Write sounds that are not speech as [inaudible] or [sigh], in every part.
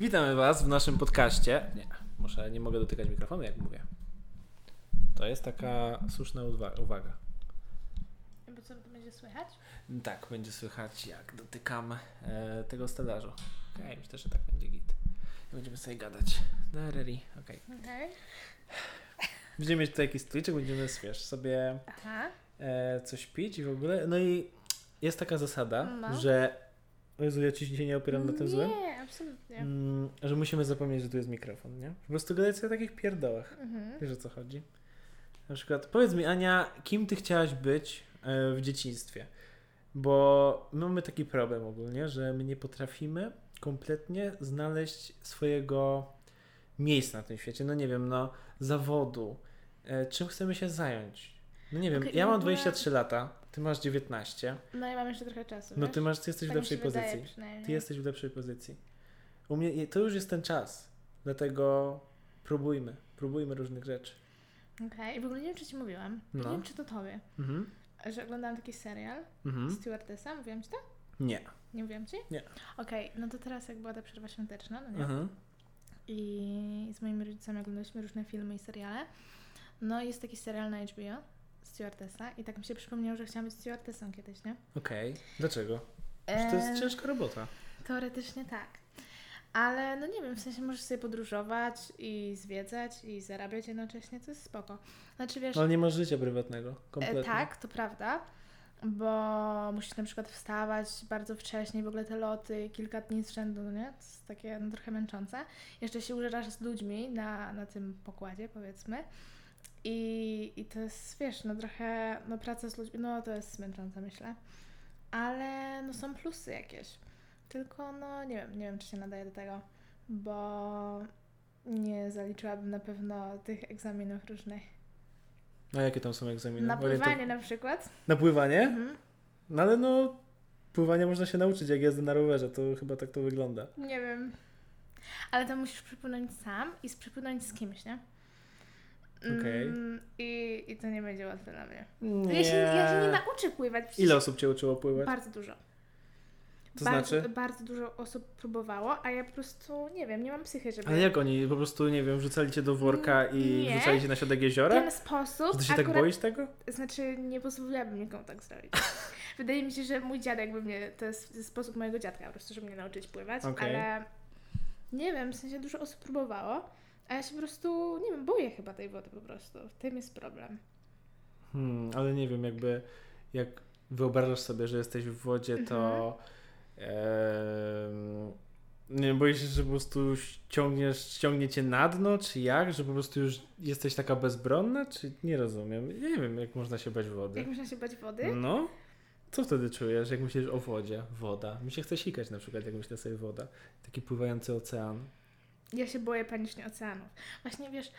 Witamy Was w naszym podcaście. Nie, muszę, nie mogę dotykać mikrofonu, jak mówię. To jest taka słuszna uwa- uwaga. Bo co to będzie słychać? Tak, będzie słychać, jak dotykam e, tego stelażu. Okej, myślę, że tak będzie git. Będziemy sobie gadać. Dareri, okej. Okej. Będziemy mieć tutaj jakiś stoliczek, będziemy, wiesz, sobie e, coś pić i w ogóle. No i jest taka zasada, No. że. O Jezu, ja ci dzisiaj nie opieram na tym złym. Nie, absolutnie. Mm, że musimy zapomnieć, że tu jest mikrofon, nie? Po prostu gadać sobie o takich pierdołach. Mhm. Wiesz o co chodzi? Na przykład, powiedz mi, Ania, kim ty chciałaś być e, w dzieciństwie? Bo my mamy taki problem ogólnie, że my nie potrafimy kompletnie znaleźć swojego miejsca na tym świecie. No nie wiem, no, zawodu. E, czym chcemy się zająć? No nie wiem, Okej, ja w mam ogóle- 23 lata, ty masz 19. No i mam jeszcze trochę czasu. No wiesz? ty masz, ty jesteś w tak mi lepszej pozycji. Ty jesteś w lepszej pozycji. U mnie to już jest ten czas. Dlatego próbujmy. Próbujmy różnych rzeczy. Okej, i w ogóle nie wiem, czy ci mówiłam. No. Nie wiem, czy to tobie. Mhm. Że oglądałam taki serial Mhm. Stewardessa. Mówiłam ci to? Nie. Nie mówiłam ci? Nie. Okej, no to teraz jak była ta przerwa świąteczna, no nie? Mhm. I z moimi rodzicami oglądaliśmy różne filmy i seriale. No i jest taki serial na HBO, Stewardessa. I tak mi się przypomniało, że chciałam być stewardessą kiedyś, nie? Okej. Dlaczego? Przecież to jest ciężka robota. Teoretycznie tak. Ale no nie wiem, w sensie możesz sobie podróżować i zwiedzać i zarabiać jednocześnie, to jest spoko. Znaczy wiesz, No, ale nie masz życia prywatnego. e, Kompletnie. tak, to prawda, bo musisz na przykład wstawać bardzo wcześnie, w ogóle te loty, kilka dni z rzędu, no nie? To jest takie no, trochę męczące. Jeszcze się użerasz z ludźmi na, na tym pokładzie, powiedzmy. I, I to jest, wiesz, no trochę, no praca z ludźmi, no to jest męczące, myślę. Ale no są plusy jakieś. Tylko no nie wiem, nie wiem czy się nadaje do tego, bo nie zaliczyłabym na pewno tych egzaminów różnych. A jakie tam są egzaminy? Na Orientu- pływanie na przykład. Na pływanie? Mhm. No ale no, pływania można się nauczyć jak jazdy na rowerze. To chyba tak to wygląda. Nie wiem. Ale to musisz przypłynąć sam i przypłynąć z kimś, nie? Okej. Mm, i, I to nie będzie łatwe dla mnie. Nie. Ja się, ja się nie nauczę pływać. przecież Ile osób cię uczyło pływać? Bardzo dużo. To bardzo, znaczy? Bardzo dużo osób próbowało, a ja po prostu nie wiem, nie mam psychy, żeby... Ale jak oni po prostu, nie wiem, wrzucali cię do worka i Nie. wrzucali cię na środek W jeziora? ten sposób Czy ty się akurat... tak boisz tego? Znaczy, nie pozwoliłabym nikomu tak zrobić. [laughs] Wydaje mi się, że mój dziadek by mnie, to jest sposób mojego dziadka po prostu, żeby mnie nauczyć pływać, Okej. ale nie wiem, w sensie dużo osób próbowało, a ja się po prostu, nie wiem, boję chyba tej wody po prostu. W tym jest problem. Hmm, ale nie wiem, jakby jak wyobrażasz sobie, że jesteś w wodzie, to em, nie wiem, boisz się, że po prostu ściągniesz, ściągnie cię na dno, czy jak? Że po prostu już jesteś taka bezbronna, czy nie rozumiem. Nie wiem, jak można się bać Jak wody. można się bać wody? No? Co wtedy czujesz, jak myślisz o wodzie? Woda. Mi się chce sikać na przykład, jak myślę sobie woda. Taki pływający ocean. Ja się boję panicznie oceanów. Właśnie wiesz,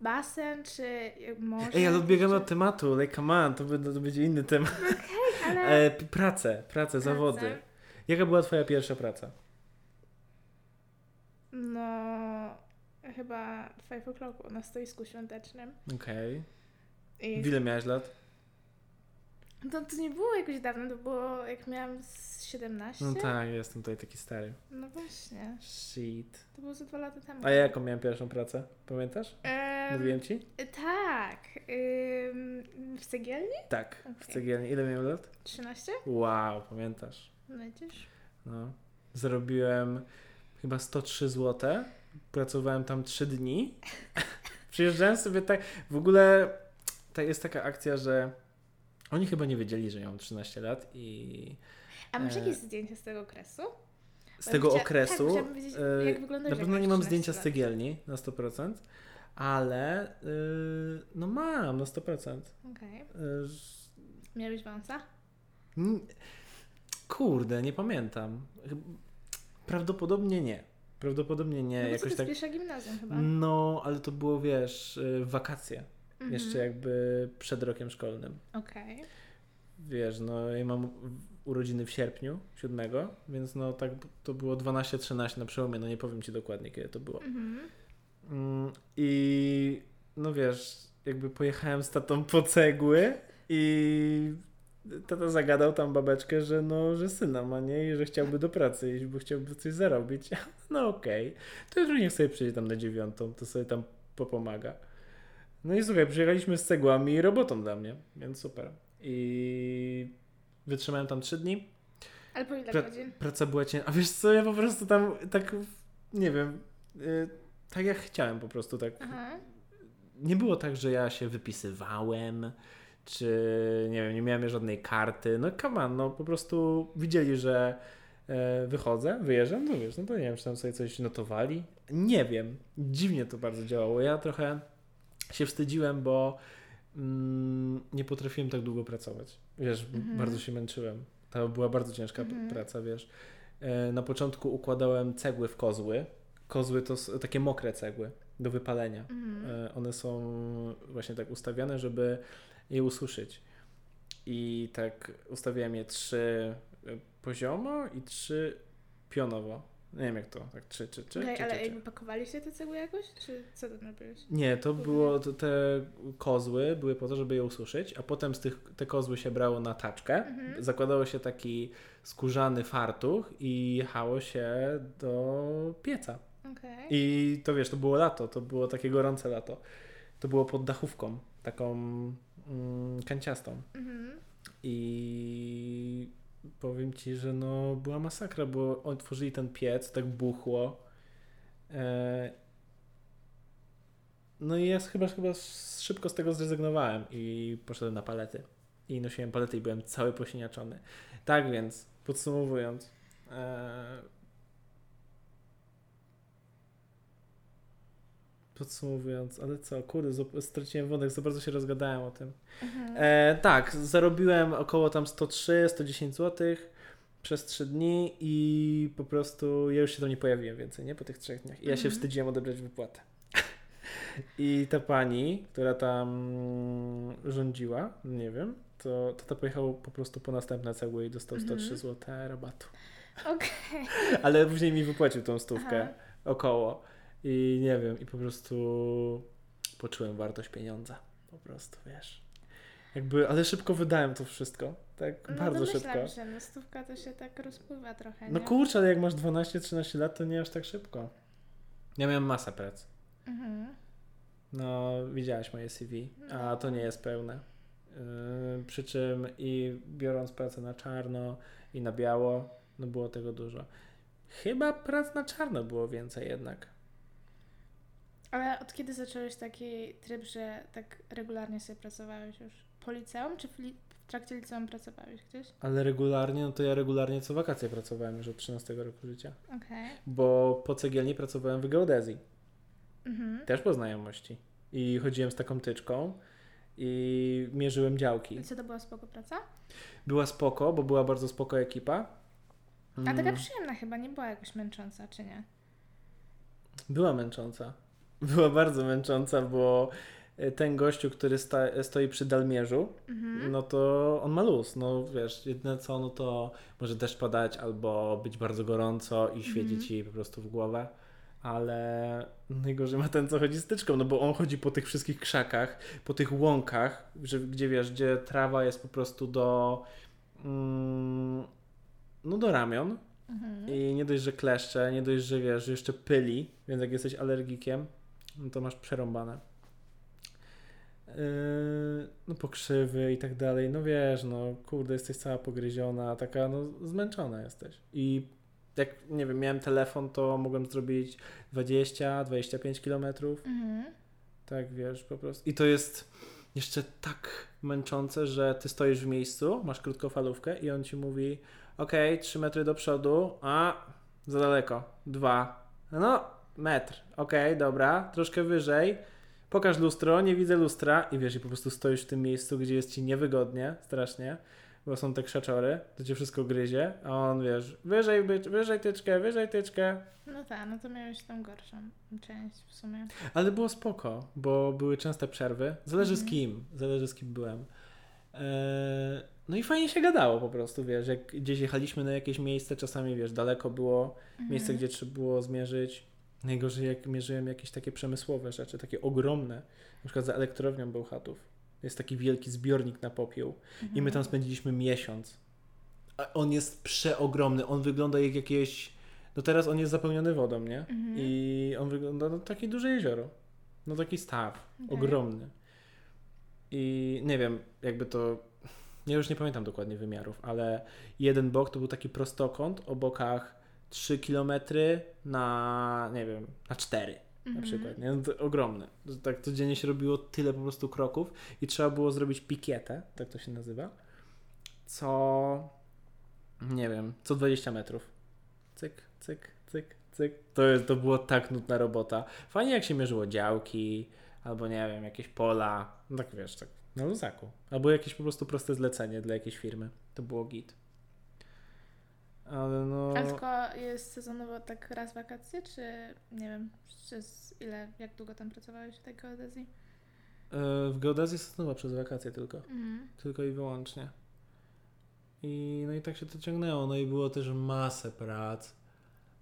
basen czy morze... Ej, ale odbiegamy od tematu, like come on, to, będzie- to będzie inny temat. [laughs] ale... E, pracę, pracę, zawody. Jaka była twoja pierwsza praca? No, chyba w Five O'Clocku na stoisku świątecznym. Okej. I W ile miałeś lat? To, to nie było jakoś dawno, to było jak miałam z 17. No tak, jestem tutaj taki stary. No właśnie, Shit. to było ze dwa lata temu. A ja jaką miałem pierwszą pracę? Pamiętasz? Em, Mówiłem ci? Tak. Ym, w cegielni? Tak, w Okej. cegielni. Ile miałem lat? 13? Wow, pamiętasz. No widzisz? No. Zarobiłem chyba 103 zł. Pracowałem tam 3 dni. [laughs] Przyjeżdżałem sobie tak. W ogóle ta jest taka akcja, że oni chyba nie wiedzieli, że ja mam 13 lat i A masz E, jakieś zdjęcia z tego okresu? z Bo tego chcia- okresu. tak, e, jak wyglądasz, Na pewno nie mam 13 zdjęcia z lat. cegielni na 100%, ale yy, no mam na 100%. Okej. Yy, Miałeś wąsa? kurde, nie pamiętam. Prawdopodobnie nie. Prawdopodobnie nie. no Jakoś to jest tak. pierwsza gimnazjum chyba. No, ale to było, wiesz, wakacje. Mhm. Jeszcze jakby przed rokiem szkolnym. Okej. Wiesz, no ja mam urodziny w sierpniu, 7, więc no tak to było 12-13 na przełomie, no nie powiem Ci dokładnie kiedy to było. Mhm. Mm, I no wiesz, jakby pojechałem z tatą po cegły i tata zagadał tam babeczkę, że no, że syna ma, nie? I że chciałby do pracy iść, bo chciałby coś zarobić. [laughs] No okej. Okay. To już niech sobie przyjdzie tam na dziewiątą, to sobie tam popomaga. No i słuchaj, przyjechaliśmy z cegłami i robotą dla mnie, więc super. I wytrzymałem tam trzy dni. Ale po ile pra godzin? Praca była ciężka. A wiesz co, ja po prostu tam tak, nie wiem, yy, tak jak chciałem po prostu, tak. Aha. Nie było tak, że ja się wypisywałem, czy nie wiem, nie miałem żadnej karty. No come on, no po prostu widzieli, że e, wychodzę, wyjeżdżam, no wiesz, no to nie wiem, czy tam sobie coś notowali. Nie wiem, dziwnie to bardzo działało. Ja trochę się wstydziłem, bo mm, nie potrafiłem tak długo pracować. Wiesz, mhm. bardzo się męczyłem. To była bardzo ciężka mhm. praca, wiesz. E, na początku układałem cegły w kozły. Kozły to takie mokre cegły do wypalenia. Mhm. E, one są właśnie tak ustawiane, żeby je ususzyć. I tak ustawiałem je trzy e, poziomo i trzy pionowo. Nie wiem jak to, tak trzy, czy, czy, okay, czy, ale czy, jakby pakowaliście te cegły jakoś, czy co to robiłeś? Nie, to było, to, te kozły były po to, żeby je ususzyć, a potem z tych, te kozły się brało na taczkę, mhm. zakładało się taki skórzany fartuch i jechało się do pieca. Okay. I to wiesz, to było lato, to było takie gorące lato. To było pod dachówką, taką mm, kanciastą. Mhm. I powiem ci, że no była masakra, bo otworzyli ten piec, tak buchło. E... No i ja chyba, chyba szybko z tego zrezygnowałem i poszedłem na palety. I nosiłem palety i byłem cały posiniaczony. Tak więc, podsumowując, e... Podsumowując, ale co, kurde, straciłem wątek, za bardzo się rozgadałem o tym. Mhm. E, tak, zarobiłem około tam 103-110 zł przez 3 dni i po prostu ja już się tam nie pojawiłem więcej, nie? Po tych trzech dniach. I ja się mhm. wstydziłem odebrać wypłatę. [laughs] I ta pani, która tam rządziła, nie wiem, to, to ta pojechała po prostu po następne cegły i dostał 103 mhm. zł rabatu. Okej. Okay. [laughs] Ale później mi wypłacił tą stówkę Aha. około. I nie wiem, i po prostu poczułem wartość pieniądza. Po prostu, wiesz. Jakby, ale szybko wydałem to wszystko. Tak, no bardzo szybko. że no stówka to się tak rozpływa trochę. No nie? No kurczę, ale jak masz 12-13 lat, to nie aż tak szybko. Ja miałem masę prac. Mhm. No, widziałaś moje CV, no. a to nie jest pełne. Yy, przy czym i biorąc pracę na czarno i na biało, no było tego dużo. Chyba prac na czarno było więcej jednak. Ale od kiedy zacząłeś taki tryb, że tak regularnie sobie pracowałeś już? Po liceum, czy w, li- w trakcie liceum pracowałeś gdzieś? Ale regularnie, no to ja regularnie co wakacje pracowałem już od 13 roku życia. Okej. Bo po cegielni pracowałem w geodezji. Mhm. Też po znajomości. I chodziłem z taką tyczką i mierzyłem działki. I co to była spoko praca? Była spoko, bo była bardzo spoko ekipa. A taka mm. przyjemna chyba, nie była jakoś męcząca, czy nie? Była męcząca była bardzo męcząca, bo e, ten gościu, który sta, stoi przy dalmierzu, mhm. no to on ma luz. No wiesz, jedyne co, no to może deszcz padać albo być bardzo gorąco i świeci mhm. ci po prostu w głowę. Ale najgorzej ma ten, co chodzi z tyczką, no bo on chodzi po tych wszystkich krzakach, po tych łąkach, że, gdzie wiesz, gdzie trawa jest po prostu do mm, no do ramion. Mhm. I nie dość, że kleszcze, nie dość, że wiesz, że jeszcze pyli, więc jak jesteś alergikiem, no to masz przerąbane. Yy, no pokrzywy i tak dalej, no wiesz, no kurde, jesteś cała pogryziona, taka no zmęczona jesteś. I jak, nie wiem, miałem telefon, to mogłem zrobić 20-25 kilometrów. Mhm. Tak, wiesz, po prostu. I to jest jeszcze tak męczące, że ty stoisz w miejscu, masz krótkofalówkę i on ci mówi, ok, 3 metry do przodu, a za daleko, dwa. No, metr, okej, okay, dobra, troszkę wyżej. Pokaż lustro, nie widzę lustra i wiesz, i po prostu stoisz w tym miejscu, gdzie jest ci niewygodnie, strasznie, bo są te krzaczory, to cię wszystko gryzie, a on wiesz, wyżej, wyżej tyczkę, wyżej tyczkę. No tak, no to miałeś tam gorszą część w sumie. Ale było spoko, bo były częste przerwy, zależy z mhm. kim, zależy z kim byłem. Eee, no i fajnie się gadało po prostu, wiesz, jak gdzieś jechaliśmy na jakieś miejsce, czasami wiesz, daleko było miejsce, mhm. gdzie trzeba było zmierzyć, Najgorzej jak mierzyłem jakieś takie przemysłowe rzeczy, takie ogromne, na przykład za elektrownią Bełchatów. Jest taki wielki zbiornik na popiół. I my tam spędziliśmy miesiąc. A on jest przeogromny. On wygląda jak jakieś. No teraz on jest zapełniony wodą, nie? Mhm. I on wygląda no takie duże jezioro. No taki staw. Okej. Ogromny. I nie wiem, jakby to. Ja już nie pamiętam dokładnie wymiarów, ale jeden bok to był taki prostokąt o bokach 3 km na, nie wiem, na 4 na Mhm. przykład. Nie? No to ogromne. Tak codziennie się robiło tyle po prostu kroków i trzeba było zrobić pikietę, tak to się nazywa, co nie wiem, co 20 metrów. Cyk, cyk, cyk, cyk. To, jest, to było tak nudna robota. Fajnie jak się mierzyło działki, albo nie wiem, jakieś pola, no tak wiesz, tak na luzaku. Albo jakieś po prostu proste zlecenie dla jakiejś firmy. To było git. Ale no... A tylko jest sezonowo tak raz wakacje, czy nie wiem, przez ile, jak długo tam pracowałeś w tej geodezji? e, W geodezji sezonowa przez wakacje tylko. Mhm. Tylko i wyłącznie. I no i tak się to ciągnęło. No i było też masę prac,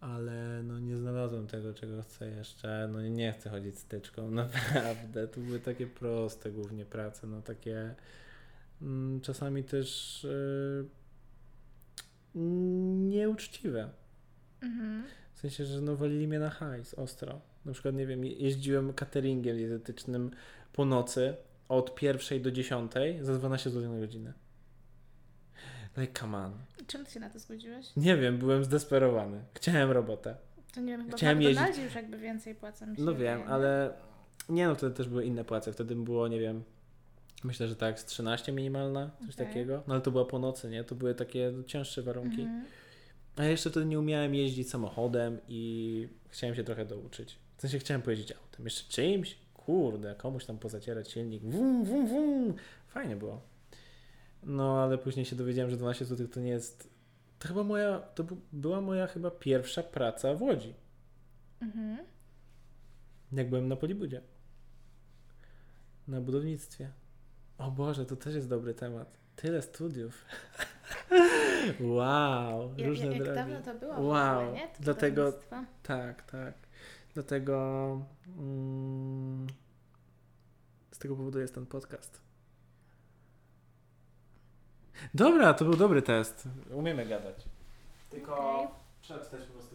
ale no nie znalazłem tego, czego chcę jeszcze. No nie chcę chodzić styczką, [laughs] naprawdę. To były takie proste głównie prace, no takie mm, czasami też yy, nieuczciwe. Mhm. W sensie, że no walili mnie na hajs ostro. Na przykład, nie wiem, je- jeździłem cateringiem dietetycznym po nocy od pierwszej do dziesiątej za 12 zł na godzinę. Like, come on. I czym ty się na to zgodziłeś? Nie wiem, byłem zdesperowany. Chciałem robotę. To nie wiem, chyba Chciałem w już jakby więcej płacą się No wydaje, wiem, nie? ale nie no, wtedy też były inne płace. Wtedy było, nie wiem, myślę, że tak z 13 minimalna, coś Okej. takiego. No ale to była po nocy, nie? To były takie cięższe warunki. Mhm. A jeszcze wtedy nie umiałem jeździć samochodem i chciałem się trochę douczyć. W sensie chciałem pojeździć autem. Jeszcze czymś? Kurde, komuś tam pozacierać silnik. Wum, wum, wum. Fajnie było. No, ale później się dowiedziałem, że 12 zł to nie jest... To chyba moja... To była moja chyba pierwsza praca w Łodzi. Mhm. Jak byłem na Polibudzie. Na budownictwie. O Boże, to też jest dobry temat. Tyle studiów. [laughs] wow, Ja- różne ja, jak drogi. dawno to było w Wow, ogóle, nie? To dlatego-. Tak, tak. Dlatego mm, z tego powodu jest ten podcast. Dobra, to był dobry test. Umiemy gadać. Tylko Okej. trzeba czytać po prostu